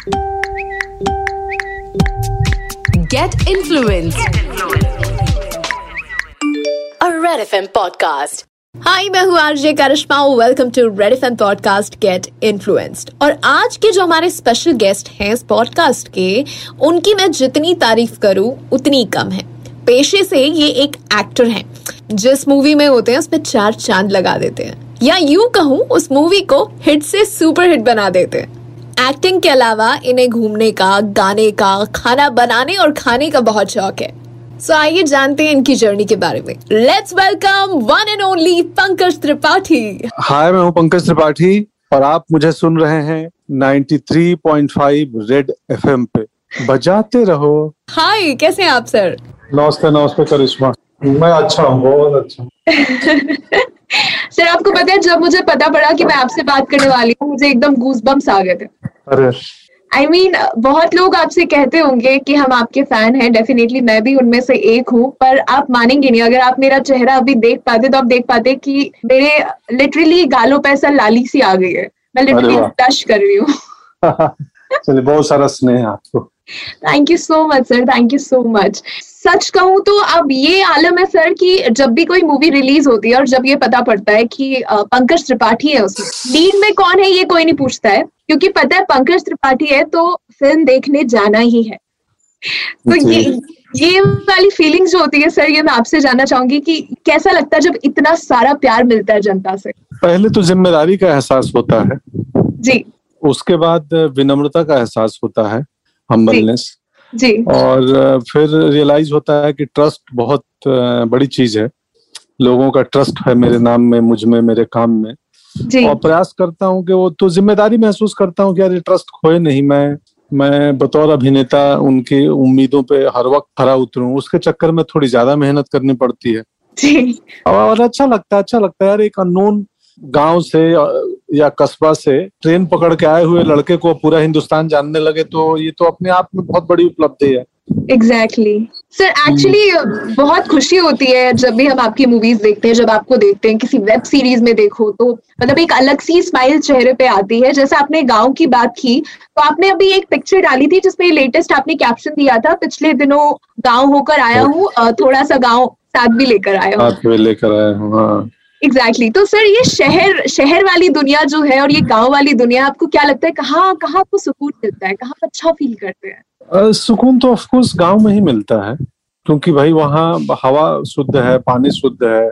Get influenced. A Red FM podcast. Hi मैं हूँ RJ Karishma welcome to Red F podcast get influenced और आज के जो हमारे स्पेशल गेस्ट हैं इस पॉडकास्ट के उनकी मैं जितनी तारीफ़ करूँ उतनी कम है। पेशे से ये एक एक्टर हैं। जिस मूवी में होते हैं उसमें चार चाँद लगा देते हैं। या यूँ कहूँ उस मूवी को हिट से सुपर हिट बना देते हैं। एक्टिंग के अलावा इन्हें घूमने का गाने का खाना बनाने और खाने का बहुत शौक है। सो आइए जानते हैं इनकी जर्नी के बारे में। Let's welcome one and only Pankaj Tripathi. Hi मैं हूँ पंकज त्रिपाठी और आप मुझे सुन रहे हैं 93.5 रेड एफएम पे। बजाते रहो। हाय कैसे हैं आप सर नमस्ते नमस्ते करिश्मा। मैं अच्छा हूँ बहुत अच्छा सर आपको पता है जब मुझे पता पड़ा कि मैं आपसे बात करने वाली हूँ मुझे एकदम गूज बम्स आ गए थे। अरे। आई I मीन mean, बहुत लोग आपसे कहते होंगे कि हम आपके फ़ैन हैं डेफिनेटली मैं भी उनमें से एक हूँ पर आप मानेंगे नहीं। अगर आप मेरा चेहरा अभी देख पाते तो आप देख पाते कि मेरे लिटरली गालों पे ऐसा लाली सी आ गई है। मैं लिटरली टच कर रही हूँ। चलिए बहुत सारा स्नेह आपको। Thank you so much sir thank you so much सच कहूँ तो अब ये आलम है सर कि जब भी कोई मूवी रिलीज़ होती है और जब ये पता पड़ता है कि पंकज त्रिपाठी है उसमें लीड में कौन है ये कोई नहीं पूछता है क्योंकि पता है पंकज त्रिपाठी है तो फ़िल्म देखने जाना ही है। तो ये ये वाली फीलिंग जो होती है सर ये मैं आपसे जानना चाहूँगी कि कैसा लगता है जब इतना सारा प्यार मिलता है जनता से? पहले तो ज़िम्मेदारी का एहसास होता है। जी। उसके बाद विनम्रता का एहसास होता है हम्बलनेस जी। और फिर रियलाइज़ होता है कि ट्रस्ट बहुत बड़ी चीज़ है। लोगों का ट्रस्ट है मेरे नाम में मुझमें मेरे काम में। जी। और प्रयास करता हूँ कि वो तो ज़िम्मेदारी महसूस करता हूँ कि यार ये ट्रस्ट खोए नहीं मैं मैं बतौर अभिनेता उनकी उम्मीदों पे हर वक्त खरा उतरूं। उसके चक्कर में थोड़ी ज़्यादा मेहनत करनी पड़ती है। जी। और अच्छा लगता है अच्छा लगता है। यार एक अननोन गाँव से या कस्बा से ट्रेन पकड़ के आए हुए लड़के को पूरा हिंदुस्तान जानने लगे तो ये तो अपने आप में बहुत बड़ी उपलब्धि है। एग्जैक्टली सर एक्चुअली बहुत खुशी होती है जब भी हम आपकी मूवीज़ देखते हैं जब आपको देखते हैं किसी वेब सीरीज़ में देखो तो मतलब एक अलग सी स्माइल चेहरे पे आती है। जैसे आपने गाँव की बात की तो आपने अभी एक पिक्चर डाली थी जिसमें लेटेस्ट आपने कैप्शन दिया था पिछले दिनों गाँव होकर आया हूँ। थोड़ा सा गाँव साथ भी लेकर आया हूँ। साथ में लेकर आया हूँ हाँ। Exactly exactly. तो सर ये शहर शहर वाली दुनिया जो है और ये गाँव वाली दुनिया आपको क्या लगता है कहाँ कहाँ आपको सुकून मिलता है? कहाँ अच्छा फील करते हैं? सुकून तो ऑफकोर्स गाँव में ही मिलता है क्योंकि भाई वहाँ हवा शुद्ध है पानी शुद्ध है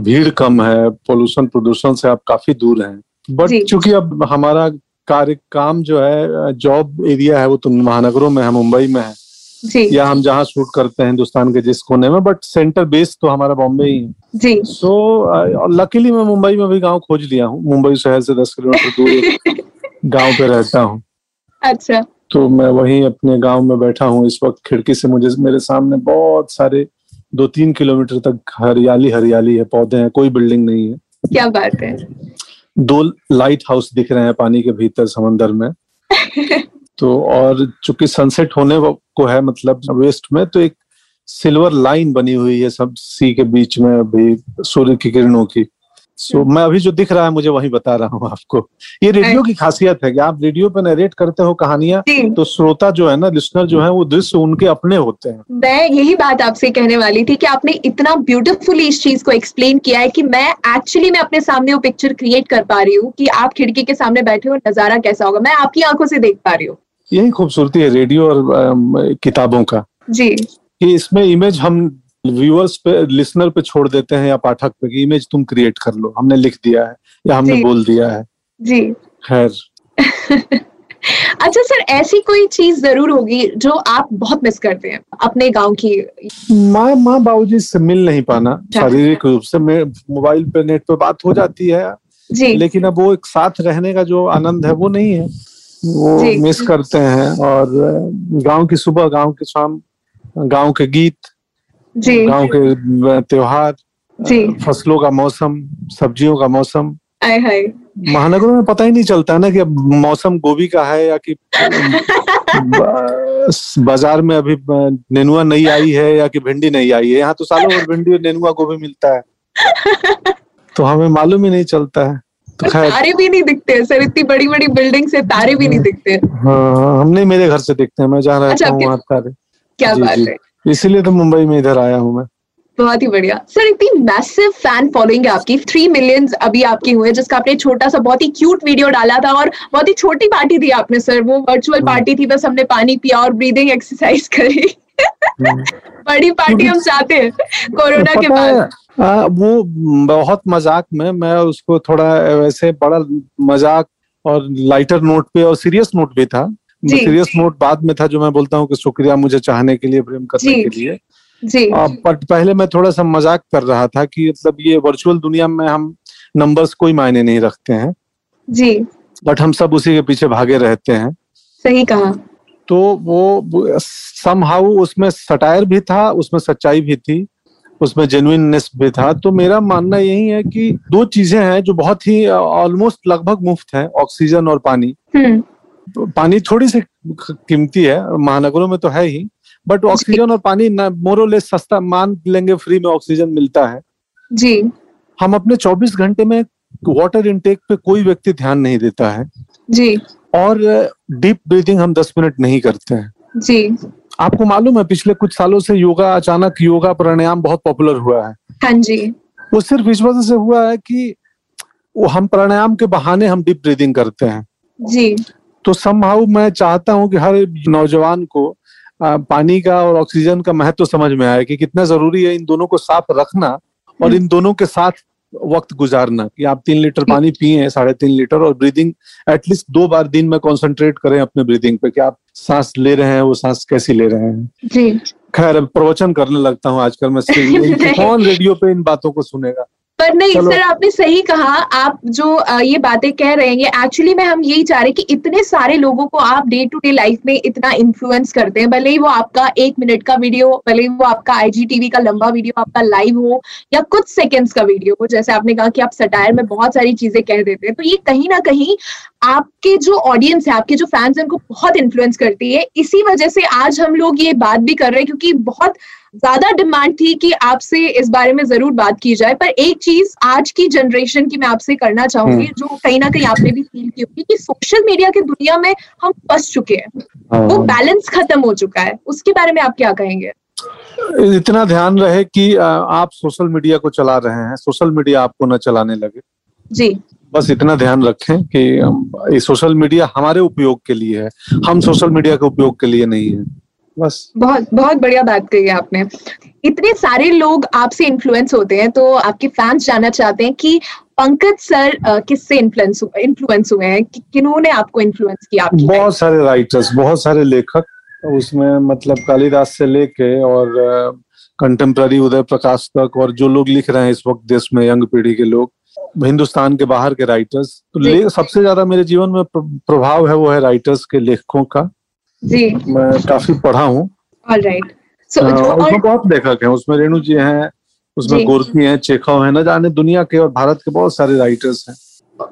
भीड़ कम है पोल्यूशन प्रदूषण से आप काफ़ी दूर हैं। बट चूँकि अब हमारा कार्य काम जो है जॉब एरिया है वो तो महानगरों में है मुंबई में है जी। या हम जहाँ शूट करते हैं हिंदुस्तान के जिस कोने में बट सेंटर बेस तो हमारा बॉम्बे ही है। जी। सो so, लकीली मैं मुंबई में भी गाँव खोज लिया हूँ। मुंबई शहर से दस किलोमीटर दूर गाँव पे रहता हूँ। अच्छा। तो मैं वहीं अपने गाँव में बैठा हूँ। इस वक्त खिड़की से मुझे मेरे सामने बहुत सारे दो तीन किलोमीटर तक हरियाली हरियाली है पौधे हैं कोई बिल्डिंग नहीं है। क्या बात है। दो लाइट हाउस दिख रहे हैं पानी के भीतर समंदर में। तो और चूँकि सनसेट होने को है मतलब वेस्ट में तो एक सिल्वर लाइन बनी हुई है सब सी के बीच में अभी सूर्य की किरणों की। सो so, मैं अभी जो दिख रहा है मुझे वही बता रहा हूँ आपको। ये रेडियो की खासियत है कि आप रेडियो पे नरेट करते हो कहानियाँ तो श्रोता जो है ना लिस्नर जो है वो दृश्य उनके अपने होते हैं। मैं यही बात आपसे कहने वाली थी कि आपने इतना ब्यूटीफुली इस चीज़ को एक्सप्लेन किया है कि मैं एक्चुअली मैं अपने सामने वो पिक्चर क्रिएट कर पा रही हूँ कि आप खिड़की के सामने बैठे हो नज़ारा कैसा होगा? मैं आपकी आँखों से देख पा रही हूँ। यही खूबसूरती है रेडियो और किताबों का। जी। कि इसमें इमेज हम व्यूअर्स पे लिसनर पे छोड़ देते हैं या पाठक पे कि इमेज तुम क्रिएट कर लो। हमने लिख दिया है या हमने बोल दिया है। जी। खैर। अच्छा सर ऐसी कोई चीज़ ज़रूर होगी जो आप बहुत मिस करते हैं अपने गाँव की? माँ माँ बाबूजी से मिल नहीं पाना शारीरिक रूप से मोबाइल पे नेट पे बात हो जाती है। जी। लेकिन अब वो एक साथ रहने का जो आनंद है वो नहीं है। वो मिस करते हैं और गाँव की सुबह गाँव की शाम गाँव के गीत गाँव के त्योहार फ़सलों का मौसम सब्जियों का मौसम। महानगरों में पता ही नहीं चलता ना कि अब मौसम गोभी का है या कि बाज़ार में अभी नेनुआ नहीं आई है या कि भिंडी नहीं आई है। यहाँ तो सालों भर भिंडी और नेनुआ गोभी मिलता है। तो हमें मालूम ही नहीं चलता है। तो तारे भी नहीं दिखते सर इतनी बड़ी बड़ी बिल्डिंग से तारे भी नहीं दिखते हाँ। हम नहीं मेरे घर से देखते हैं मैं जहाँ रहता अच्छा, हूँ वहाँ तारे। क्या बात है। इसीलिए तो मुंबई में इधर आया हूँ मैं। बहुत ही बढ़िया। सर इतनी मैसिव फ़ैन फॉलोइंग है आपकी। थ्री मिलियंस अभी आपके हुए जिसका आपने छोटा सा बहुत ही क्यूट वीडियो डाला था और बहुत ही छोटी पार्टी थी आपने सर। वो वर्चुअल। पार्टी थी बस हमने पानी पिया और ब्रीदिंग एक्सरसाइज करी। बड़ी पार्टी हम चाहते हैं कोरोना के बाद। आ, वो बहुत मज़ाक में मैं उसको थोड़ा वैसे बड़ा मज़ाक और लाइटर नोट पे और सीरियस नोट पे था। जी, सीरियस नोट बाद में था जो मैं बोलता हूँ कि शुक्रिया मुझे चाहने के लिए प्रेम करने जी। के लिए। जी बट पहले मैं थोड़ा सा मज़ाक कर रहा था कि मतलब ये वर्चुअल दुनिया में हम नंबर्स कोई मायने नहीं रखते हैं। जी। बट हम सब उसी के पीछे भागे रहते हैं। सही कहा। तो वो समहाउ उसमें सटायर भी था उसमें सच्चाई भी थी उसमें जेन्युइननेस भी था। तो मेरा मानना यही है कि दो चीज़ें हैं जो बहुत ही ऑलमोस्ट लगभग मुफ़्त हैं ऑक्सीजन और पानी। हम्म। पानी थोड़ी सी कीमती है महानगरों में तो है ही बट ऑक्सीजन और पानी मोरलेस सस्ता मान लेंगे फ्री में ऑक्सीजन मिलता है। जी। हम अपने 24 घंटे में वाटर इनटेक पे कोई व्यक्ति ध्यान नहीं देता है। जी। और डीप ब्रीदिंग हम 10 मिनट नहीं करते हैं। जी। आपको मालूम है पिछले कुछ सालों से योगा अचानक योगा प्राणायाम बहुत पॉपुलर हुआ है। हाँ जी। वो सिर्फ़ इस वजह से हुआ है कि वो हम प्राणायाम के बहाने हम डीप ब्रीदिंग करते हैं। जी। तो समहाउ मैं चाहता हूँ कि हर नौजवान को पानी का और ऑक्सीजन का महत्व तो समझ में आए कि कितना ज़रूरी है इन दोनों को साफ़ रखना और इन दोनों के साथ वक्त गुजारना कि आप तीन लीटर पानी पिए साढ़े तीन लीटर और ब्रीदिंग एटलीस्ट दो बार दिन में कंसंट्रेट करें अपने ब्रीदिंग पे कि आप सांस ले रहे हैं वो सांस कैसी ले रहे हैं। जी। खैर प्रवचन करने लगता हूँ आजकल मैं कौन रेडियो पे इन बातों को सुनेगा। पर नहीं सर आपने सही कहा। आप जो ये बातें कह रहे हैं एक्चुअली में हम यही चाह रहे हैं कि इतने सारे लोगों को आप डे टू डे लाइफ में इतना इन्फ्लुएंस करते हैं। भले ही वो आपका एक मिनट का वीडियो भले ही वो आपका आईजीटीवी का लंबा वीडियो आपका लाइव हो या कुछ सेकंड्स का वीडियो हो। जैसे आपने कहा कि आप सटायर में बहुत सारी चीज़ें कह देते हैं। तो ये कहीं ना कहीं आपके जो ऑडियंस है आपके जो फैंस हैं उनको बहुत इन्फ्लुएंस करती है। इसी वजह से आज हम लोग ये बात भी कर रहे हैं क्योंकि बहुत ज़्यादा डिमांड थी कि आपसे इस बारे में ज़रूर बात की जाए पर एक चीज़ आज की जनरेशन की मैं आपसे करना चाहूँगी जो कहीं ना कहीं आपने भी फील की होगी कि सोशल मीडिया की दुनिया में हम फंस चुके हैं। वो बैलेंस खत्म हो चुका है। उसके बारे में आप क्या कहेंगे? इतना ध्यान रहे कि आप सोशल मीडिया को चला रहे हैं सोशल मीडिया आपको न चलाने लगे। जी। बस इतना ध्यान रखें कि ये सोशल मीडिया हमारे उपयोग के लिए है। हम सोशल मीडिया के उपयोग के लिए नहीं है। बस। बहुत बहुत बढ़िया बात कही है आपने। इतने सारे लोग आपसे इन्फ्लुएंस होते हैं तो आपके फैंस जानना चाहते हैं कि पंकज सर किससे इन्फ्लुएंस इन्फ्लुएंस हुए हैं? कि, किन्होंने आपको इन्फ्लुएंस किया आपकी बहुत सारे राइटर्स बहुत सारे लेखक उसमें मतलब कालिदास से लेके और कंटेम्प्ररी उदय प्रकाश तक और जो लोग लिख रहे हैं इस वक्त देश में यंग पीढ़ी के लोग हिंदुस्तान के बाहर के राइटर्स तो ले, सबसे ज़्यादा मेरे जीवन में प्रभाव है वो है राइटर्स के लेखकों का। जी। मैं काफ़ी पढ़ा हूँ। राइट सो हाँ, उसमें बहुत लेखक हैं उसमें रेणु जी हैं उसमें गोरखी हैं चेखव हैं न जाने दुनिया के और भारत के बहुत सारे राइटर्स हैं।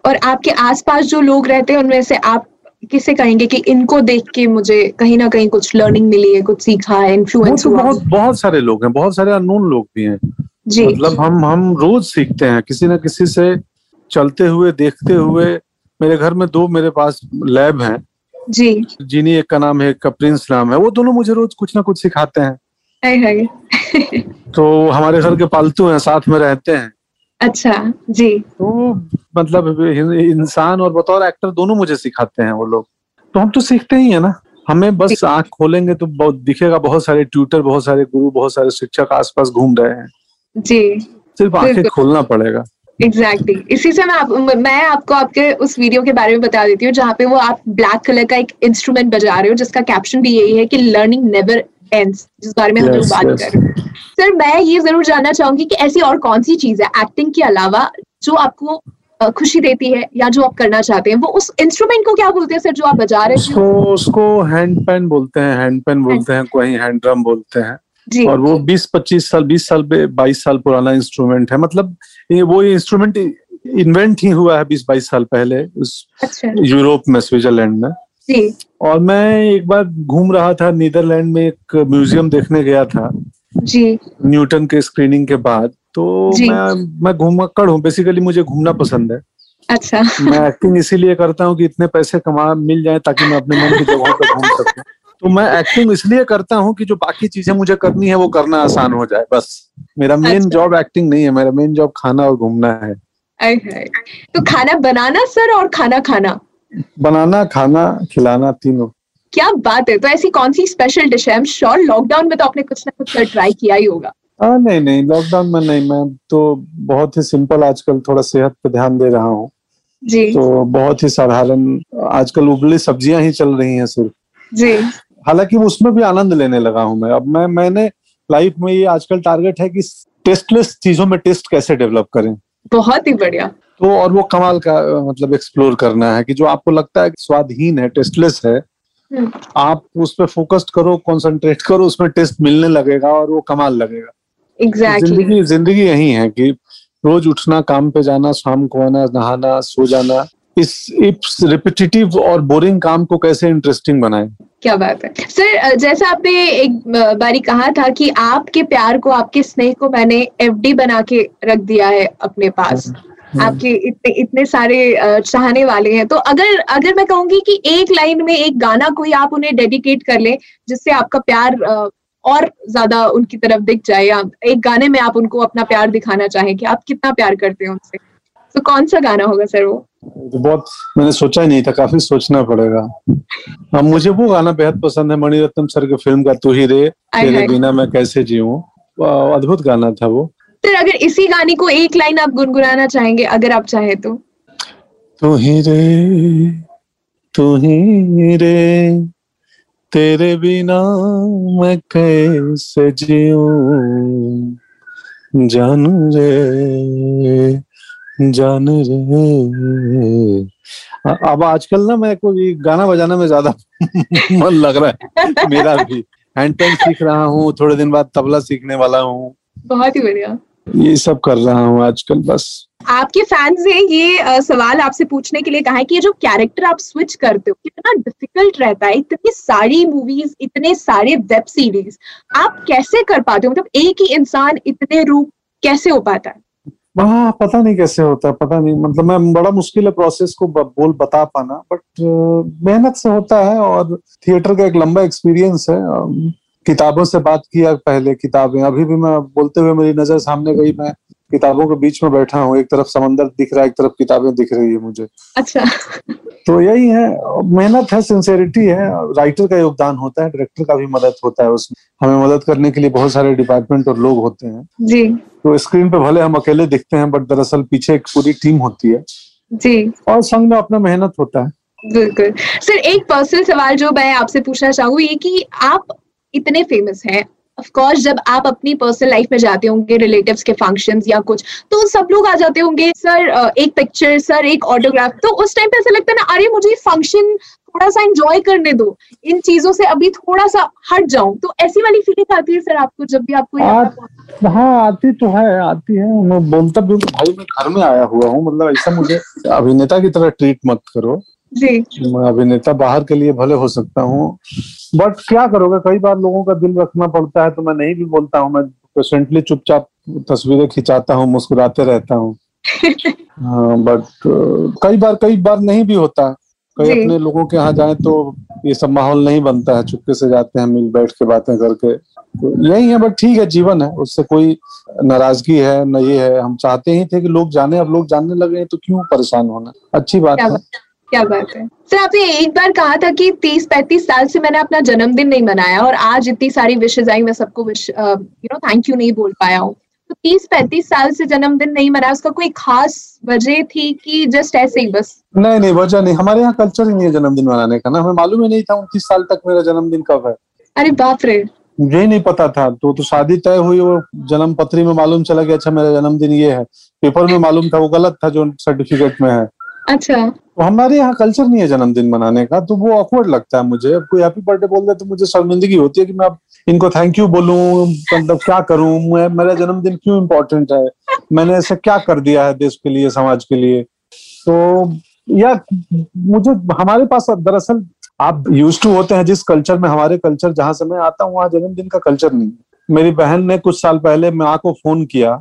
और आपके आसपास जो लोग रहते हैं उनमें से आप किसे कहेंगे कि इनको देख के मुझे कहीं ना कहीं कुछ लर्निंग मिली है कुछ सीखा है इन्फ्लुएंस तो हुआ बहुत बहुत सारे लोग हैं बहुत सारे अननोन लोग भी हैं। जी। मतलब हम हम रोज सीखते हैं किसी न किसी से चलते हुए देखते हुए। मेरे घर में दो मेरे पास लैब हैं जी। जीनी एक का नाम है एक का प्रिंस नाम है वो दोनों मुझे रोज कुछ ना कुछ सिखाते हैं। तो हमारे घर के पालतू हैं साथ में रहते हैं। अच्छा जी। तो मतलब इंसान और बतौर एक्टर दोनों मुझे सिखाते हैं वो लोग। तो हम तो सीखते ही है ना। हमें बस आँख खोलेंगे तो बहुत दिखेगा बहुत सारे ट्यूटर बहुत सारे गुरु बहुत सारे शिक्षक आसपास घूम रहे हैं। जी। सिर्फ़ आँखें खोलना पड़ेगा। Exactly exactly. इसी से मैं आप, मैं आपको आपके उस वीडियो के बारे में बता देती हूँ जहाँ पे वो आप ब्लैक कलर का एक इंस्ट्रूमेंट बजा रहे हो जिसका कैप्शन भी यही है कि लर्निंग नेवर एंड्स जिस बारे में yes, हम लोग बात yes. कर रहे हैं सर मैं ये ज़रूर जानना चाहूँगी कि ऐसी और कौन सी चीज़ है एक्टिंग के अलावा जो आपको खुशी देती है या जो आप करना चाहते हैं वो उस इंस्ट्रूमेंट को क्या बोलते हैं सर जो आप बजा रहे उसको उसको हैंड पेन बोलते हैं हैंड पेन बोलते हैं कोई हैंड ड्रम बोलते हैं और वो 20-25 साल 20 साल पे 22 साल पुराना इंस्ट्रूमेंट है। मतलब ये वो इंस्ट्रूमेंट इन्वेंट ही हुआ है 20-22 साल पहले उस अच्छा। यूरोप में स्विट्जरलैंड में। जी। और मैं एक बार घूम रहा था नीदरलैंड में एक म्यूज़ियम देखने गया था। जी। न्यूटन के स्क्रीनिंग के बाद। तो मैं मैं घूमक्कड़ हूँ। बेसिकली मुझे घूमना पसंद है। अच्छा। मैं एक्टिंग इसीलिए करता हूँ कि इतने पैसे कमा मिल जाए ताकि मैं अपने मन की जगहों पर घूम सकूँ। तो मैं एक्टिंग इसलिए करता हूँ कि जो बाकी चीज़ें मुझे करनी है वो करना आसान हो जाए बस। मेरा मेन अच्छा। जॉब एक्टिंग नहीं है मेरा मेन जॉब खाना और घूमना है। तो खाना बनाना सर और खाना खाना? बनाना खाना खिलाना तीनों। क्या बात है तो ऐसी कौन सी स्पेशल डिश है? श्योर लॉकडाउन में तो आपने कुछ ना कुछ ट्राई किया ही होगा। हाँ नहीं नहीं लॉकडाउन में नहीं मैं तो बहुत ही सिंपल आजकल थोड़ा सेहत पे ध्यान दे रहा हूँ। जी। तो बहुत ही साधारण आजकल उबली सब्ज़ियाँ ही चल रही हैं सिर्फ़। जी। हालाँकि उसमें भी आनंद लेने लगा हूँ मैं। अब मैं मैंने लाइफ में ये आजकल टारगेट है कि टेस्टलेस चीज़ों में टेस्ट कैसे डेवलप करें। बहुत ही बढ़िया। तो और वो कमाल का मतलब एक्सप्लोर करना है कि जो आपको लगता है कि स्वादहीन है टेस्टलेस है हम्म। आप उस पर फोकस करो कॉन्सेंट्रेट करो उसमें टेस्ट मिलने लगेगा और वो कमाल लगेगा। एग्जैक्टली ज़िंदगी ज़िंदगी यही है कि रोज उठना काम पे जाना शाम को आना नहाना सो जाना इस इस रिपीटिटिव और बोरिंग काम को कैसे इंटरेस्टिंग बनाएँ? क्या बात है। सर जैसा आपने एक बारी कहा था कि आपके प्यार को आपके स्नेह को मैंने एफडी बना के रख दिया है अपने पास। आपके इतने इतने सारे चाहने वाले हैं। तो अगर अगर मैं कहूँगी कि एक लाइन में एक गाना कोई आप उन्हें डेडिकेट कर ले जिससे आपका प्यार और ज़्यादा उनकी तरफ़ दिख जाए या एक गाने में आप उनको अपना प्यार दिखाना चाहें कि आप कितना प्यार करते हैं उनसे। तो कौन सा गाना होगा सर वो? तो बहुत मैंने सोचा ही नहीं था काफ़ी सोचना पड़ेगा। अब मुझे वो गाना बेहद पसंद है मणिरत्नम सर के फ़िल्म का तू ही रे तेरे बिना मैं कैसे जीऊं। अद्भुत गाना था वो। सर अगर इसी गाने को एक लाइन आप गुनगुनाना चाहेंगे अगर आप चाहे तो। तू ही रे तू ही रे तेरे बिना मैं कैसे जीऊं। जान रे जान रे। अब आजकल ना मैं कोई गाना बजाना में ज़्यादा मन लग रहा है। मेरा भी। हैंड पेन सीख रहा हूँ थोड़े दिन बाद तबला सीखने वाला हूँ। बहुत ही बढ़िया। ये सब कर रहा हूँ आजकल बस। आपके फैंस ने ये अ, सवाल आपसे पूछने के लिए कहा है कि ये जो कैरेक्टर आप स्विच करते हो कितना डिफ़िकल्ट रहता है? इतनी सारी मूवीज़ इतने सारे वेब सीरीज़ आप कैसे कर पाते हो? मतलब एक ही इंसान इतने रूप कैसे हो पाता है? हाँ पता नहीं कैसे होता है पता नहीं। मतलब मैं बड़ा मुश्किल है प्रोसेस को बोल बता पाना बट मेहनत से होता है और थिएटर का एक लंबा एक्सपीरियंस है। किताबों से बात किया पहले किताबें। अभी भी मैं बोलते हुए मेरी नज़र सामने गई मैं किताबों के बीच में बैठा हूँ। एक तरफ़ समंदर दिख रहा है एक तरफ़ किताबें दिख रही है मुझे। अच्छा। तो यही है मेहनत है सिंसेरिटी है राइटर का योगदान होता है डायरेक्टर का भी मदद होता है उसमें। हमें मदद करने के लिए बहुत सारे डिपार्टमेंट और लोग होते हैं। जी। तो स्क्रीन पे भले हम अकेले दिखते हैं बट दरअसल पीछे एक पूरी टीम होती है। जी। और संग में अपना मेहनत होता है। बिल्कुल। सर एक पर्सनल सवाल जो मैं आपसे पूछना चाहूँगी ये कि आप इतने फ़ेमस हैं ऑफ़ कोर्स जब आप अपनी पर्सनल लाइफ में जाते होंगे रिलेटिव्स के फ़ंक्शंस या कुछ तो सब लोग आ जाते होंगे। सर एक पिक्चर सर एक ऑटोग्राफ तो उस टाइम पे ऐसा लगता है ना, अरे, मुझे फ़ंक्शन थोड़ा सा एंजॉय करने दो। इन चीज़ों से अभी थोड़ा सा हट जाऊँ। तो ऐसी वाली फीलिंग आती है सर आपको, जब भी आपको हाँ आती तो है, आती है। मैं बोलता भी भाई, मैं घर में आया हुआ हूँ। मतलब ऐसा मुझे अभिनेता की तरह ट्रीट मत करो। जी। मैं अभिनेता बाहर के लिए भले हो सकता हूँ बट क्या करोगे? कई बार लोगों का दिल रखना पड़ता है तो मैं नहीं भी बोलता हूँ मैं पेशेंटली चुपचाप तस्वीरें खिंचाता हूँ मुस्कुराते रहता हूँ। हाँ बट कई बार कई बार नहीं भी होता। कई अपने लोगों के यहाँ जाए तो ये सब माहौल नहीं बनता है चुपके से जाते हैं मिल बैठ के बातें करके। तो यही है बट ठीक है जीवन है उससे कोई नाराज़गी है न ये है। हम चाहते ही थे कि लोग जाने अब लोग जानने लगे हैं तो क्यों परेशान होना? अच्छी बात है। क्या बात है? सर आपने एक बार कहा था कि तीस पैंतीस साल से मैंने अपना जन्मदिन नहीं मनाया और आज इतनी सारी विशेज आई मैं सबको wish you know thank you नहीं बोल पाया हूँ। तो तीस पैंतीस साल से जन्मदिन नहीं मनाया उसका कोई खास वजह थी कि जस्ट ऐसे ही बस? नहीं नहीं वजह नहीं। हमारे यहाँ कल्चर ही नहीं है जन्मदिन मनाने का ना। हमें मालूम ही नहीं था उनतीस साल तक मेरा जन्मदिन कब है। अरे बाप रे! मुझे ही नहीं पता था। तो तो शादी तय हुई वो जन्म पत्री में मालूम चला कि अच्छा मेरा जन्मदिन ये है। पेपर में मालूम था वो गलत था जो सर्टिफिकेट में है। अच्छा। हमारे यहाँ कल्चर नहीं है जन्मदिन मनाने का तो वो ऑकवर्ड लगता है मुझे। अब कोई हैप्पी बर्थडे बोल दे तो मुझे शर्मिंदगी होती है कि मैं अब इनको थैंक यू बोलूँ मतलब क्या करूँ, मैं, मेरा जन्मदिन क्यों इम्पोर्टेंट है? मैंने ऐसे क्या कर दिया है देश के लिए, समाज के लिए? तो या मुझे, हमारे पास दरअसल आप यूज़ टू होते हैं जिस कल्चर में हमारे कल्चर जहाँ से मैं आता हूँ, वहाँ जन्मदिन का कल्चर नहीं मेरी बहन ने कुछ साल पहले माँ को फ़ोन किया।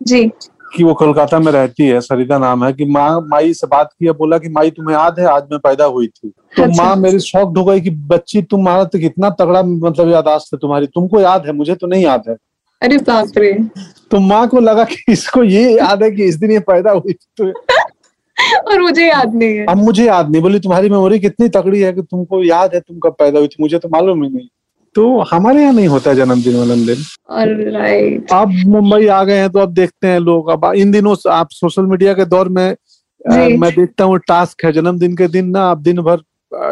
जी। कि वो कोलकाता में रहती है सरिता नाम है कि माँ माई से बात किया बोला कि माई तुम्हें याद है आज मैं पैदा हुई थी। तो अच्छा। माँ मेरी शौक हो गई कि बच्ची तुम्हारा तो कितना तगड़ा मतलब यादाश्त है तुम्हारी तुमको याद है मुझे तो नहीं याद है। अरे बाप रे। तो माँ को लगा कि इसको ये याद है कि इस दिन ये पैदा हुई थी तो और मुझे याद नहीं है। अब मुझे याद नहीं बोली तुम्हारी मेमोरी कितनी तगड़ी है कि तुमको याद है तुम कब पैदा हुई थी मुझे तो मालूम ही नहीं। तो हमारे यहाँ नहीं होता है जन्मदिन और आप मुंबई आ गए हैं तो अब देखते हैं लोग। अब इन दिनों आप सोशल मीडिया के दौर में जी। मैं देखता हूँ टास्क है। जन्मदिन के दिन ना आप दिन भर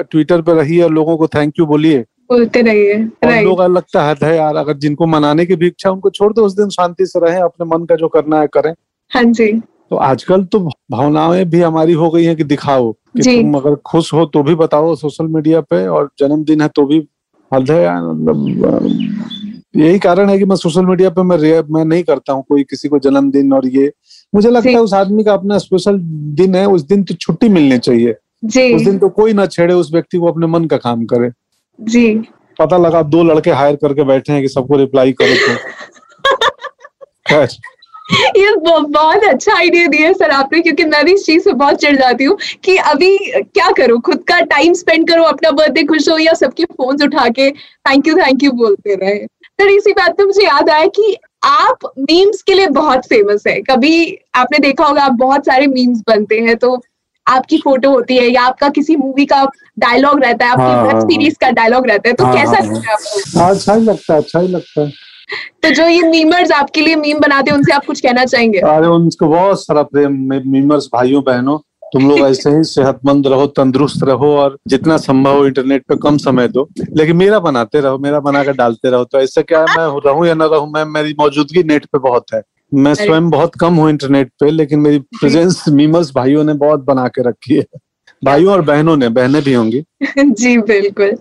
ट्विटर पे रहिए और लोगों को थैंक यू बोलिए। बोलते रहिए। लोग लगता है है यार अगर जिनको मनाने की भी इच्छा उनको छोड़ दो उस दिन शांति से रहें अपने मन का जो करना है करें। हाँ जी। तो आजकल तो भावनाएँ भी हमारी हो गई हैं कि दिखाओ कि तुम अगर खुश हो तो भी बताओ सोशल मीडिया पे और जन्मदिन है तो भी मतलब यही कारण है कि मैं सोशल मीडिया पे मैं मैं नहीं करता हूँ कोई किसी को जन्मदिन और ये। मुझे लगता है उस आदमी का अपना स्पेशल दिन है उस दिन तो छुट्टी मिलनी चाहिए। जी। उस दिन तो कोई ना छेड़े उस व्यक्ति को अपने मन का काम करे। जी। पता लगा दो लड़के हायर करके बैठे हैं कि सबको रिप्लाई करो तो। ये बहुत अच्छा आइडिया दिया है सर आपने क्योंकि मैं भी इस चीज़ से बहुत चिढ़ जाती हूँ कि अभी क्या करूँ? खुद का टाइम स्पेंड करो अपना बर्थडे खुश हो या सबके फ़ोन उठा के थैंक यू थैंक यू बोलते रहे। सर इसी बात पे मुझे याद आया कि आप मीम्स के लिए बहुत फ़ेमस है। कभी आपने देखा होगा आप बहुत सारे मीम्स बनते हैं तो आपकी फ़ोटो होती है या आपका किसी मूवी का डायलॉग रहता है हाँ, आपकी वेब हाँ, सीरीज़ का डायलॉग रहता है तो हाँ, कैसा हाँ, लगता है आपको? हाँ, अच्छा ही लगता है अच्छा ही लगता है। तो जो ये मीमर्स आपके लिए मीम बनाते हैं उनसे आप कुछ कहना चाहेंगे? अरे उनको बहुत सारा प्रेम मीमर्स भाइयों बहनों। तुम लोग ऐसे ही सेहतमंद रहो तंदुरुस्त रहो और जितना संभव हो इंटरनेट पे कम समय दो। लेकिन मेरा बनाते रहो मेरा बना कर डालते रहो। तो ऐसा क्या है मैं रहूँ या ना रहूँ मैं मेरी मौजूदगी नेट पे बहुत है। मैं स्वयं बहुत कम हूँ इंटरनेट पे लेकिन मेरी प्रेजेंस मीमर्स भाइयों ने बहुत बना के रखी है। भाइयों और बहनों ने बहनें भी होंगी। जी बिल्कुल।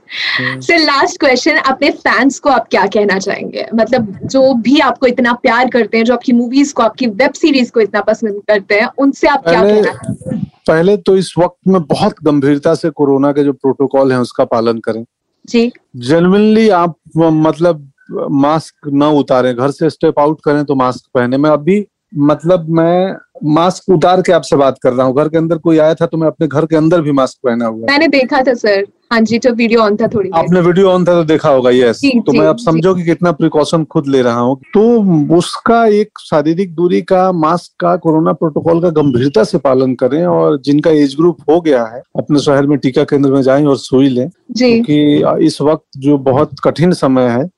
सर लास्ट क्वेश्चन अपने फैंस को आप क्या कहना चाहेंगे? मतलब जो भी आपको इतना प्यार करते हैं जो आपकी मूवीज़ को आपकी वेब सीरीज़ को इतना पसंद करते हैं उनसे आप क्या कहना पहले तो इस वक्त में बहुत गंभीरता से कोरोना के जो प्रोटोकॉल है उसका पालन करें। जी। जेनुअनली आप मतलब मास्क न उतारें। घर से स्टेप आउट करें तो मास्क पहने। मैं अभी मतलब मैं मास्क उतार के आपसे बात कर रहा हूँ। घर के अंदर कोई आया था तो मैं अपने घर के अंदर भी मास्क पहना हुआ मैंने देखा था सर। हाँ जी जब वीडियो ऑन था थोड़ी आपने वीडियो ऑन था तो देखा होगा यस तो मैं अब जी। समझो कि कितना प्रिकॉशन खुद ले रहा हूँ। तो उसका एक शारीरिक दूरी का मास्क का कोरोना प्रोटोकॉल का गंभीरता से पालन करें और जिनका एज ग्रुप हो गया है अपने शहर में टीका केंद्र में जाएँ और सुई लें। क्योंकि इस वक्त जो बहुत कठिन समय है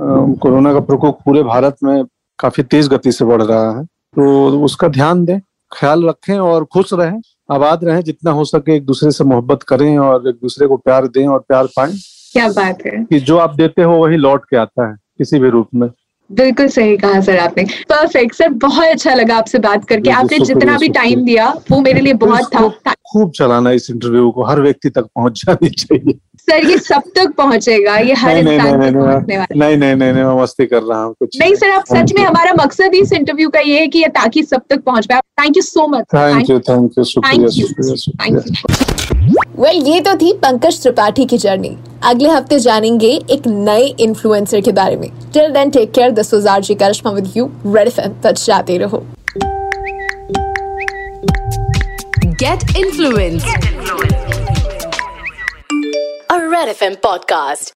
कोरोना का प्रकोप पूरे भारत में काफ़ी तेज गति से बढ़ रहा है। तो उसका ध्यान दें ख्याल रखें और खुश रहें आबाद रहें जितना हो सके एक दूसरे से मोहब्बत करें और एक दूसरे को प्यार दें और प्यार पाएँ। क्या बात है। कि जो आप देते हो वही लौट के आता है किसी भी रूप में। बिल्कुल सही कहा सर आपने। परफेक्ट सर बहुत अच्छा लगा आपसे बात करके। आपने जितना भी टाइम दिया वो मेरे लिए बहुत था। खूब चलाना इस इंटरव्यू को हर व्यक्ति तक पहुँच जानी चाहिए। सर ये सब तक पहुंचेगा ये हर इंसान नहीं तक नहीं पहुँचने वाला नहीं नहीं नहीं नहीं मैं मस्ती कर रहा हूँ कुछ नहीं सर आप सच में हमारा मकसद इस इंटरव्यू का ये है कि ये ताकि सब तक पहुँच पाए। Thank you so much thank you thank you शुक्रिया वेल ये तो थी पंकज त्रिपाठी की जर्नी अगले हफ़्ते जानेंगे एक नए इन्फ्लुएंसर के बारे में। Till then take care this was RJ Karishma with you Red FM बच जाते रहो। Get influenced. Red FM podcast.